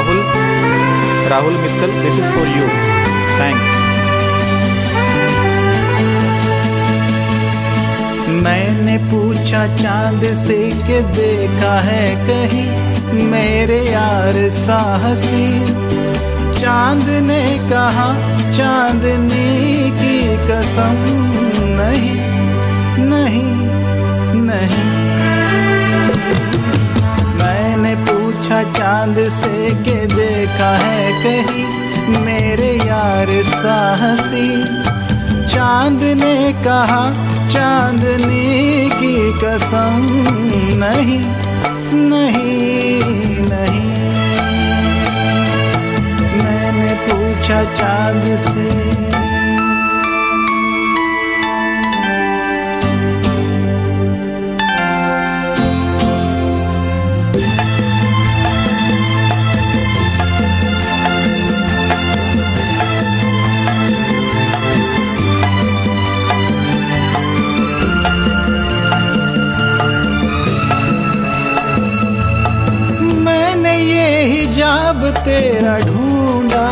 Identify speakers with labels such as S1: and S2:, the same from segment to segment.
S1: Rahul Rahul Mittal this is for you thanks
S2: मैंने पूछा, चाँद से के देखा है कहीं मेरे यार साहसी। चाँद ने कहा, चांदनी की कसम नहीं नहीं नहीं। पूछा चाँद से के देखा है कहीं मेरे यार साहसी। चाँद ने कहा, चांदनी की कसम नहीं नहीं नहीं। मैंने पूछा चाँद से हिजाब तेरा ढूंढा,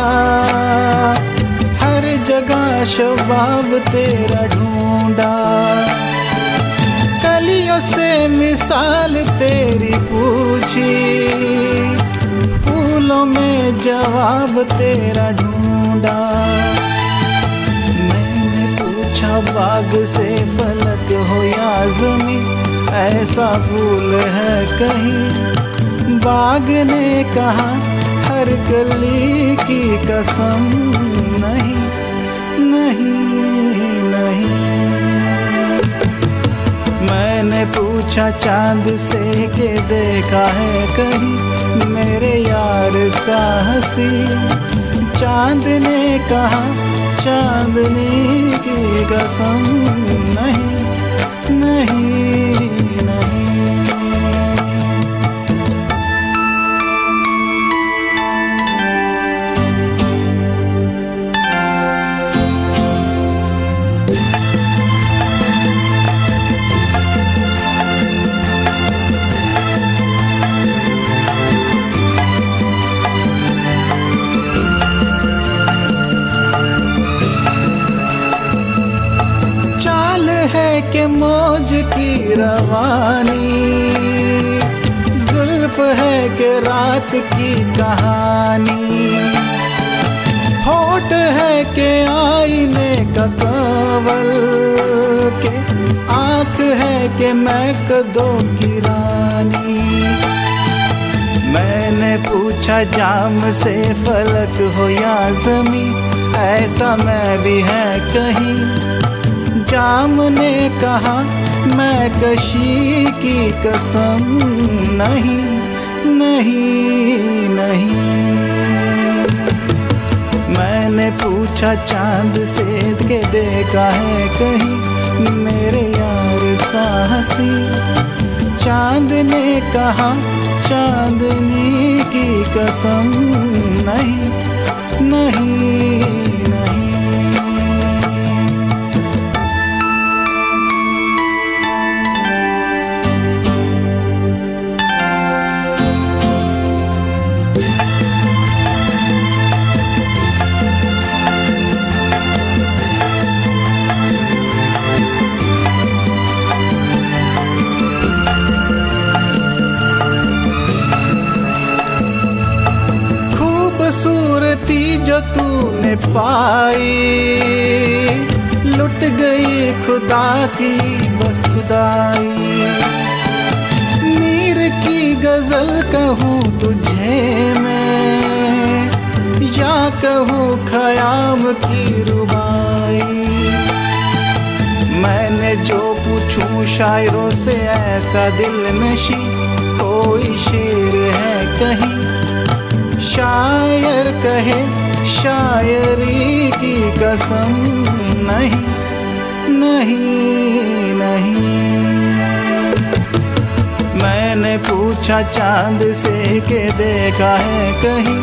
S2: हर जगह शबाब तेरा ढूंढा। कलियों से मिसाल तेरी पूछी, फूलों में जवाब तेरा ढूंढा। मैंने पूछा, बाग से फलक हो या जमी ऐसा फूल है कहीं? बाग ने कहा हर कली की कसम नहीं नहीं नहीं। मैंने पूछा, चाँद से के देखा है कहीं मेरे यार साहसी? चाँद ने कहा, चांदनी की कसम नहीं। कि मौज की रवानी। जुल्फ है के रात की कहानी। होट है के आईने का कवल। के आँख है के मैं कदों की रानी। मैंने पूछा, जाम से फलक हो या जमी ऐसा मैं भी है कहीं। जाम ने कहा, मैं कशी की कसम नहीं नहीं नहीं। मैंने पूछा, चाँद से के देखा है कहीं मेरे यार साहसी? चाँद ने कहा, चांदनी की कसम नहीं नहीं नहीं। लुट गई खुदा की बस खुदाई। मीर की गज़ल कहूँ तुझे मैं, या कहूँ खयाम की रुबाई। मैंने जो पूछूँ शायरों से ऐसा दिल नशी, कोई शेर है कहीं, शायर कहे शायरी की कसम नहीं नहीं नहीं। मैंने पूछा, चाँद से के देखा है कहीं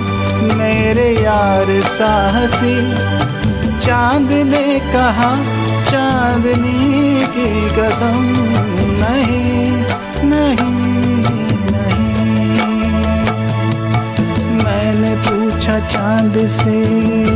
S2: मेरे यार साहसी? चाँद ने कहा, चांदनी की कसम चाँद से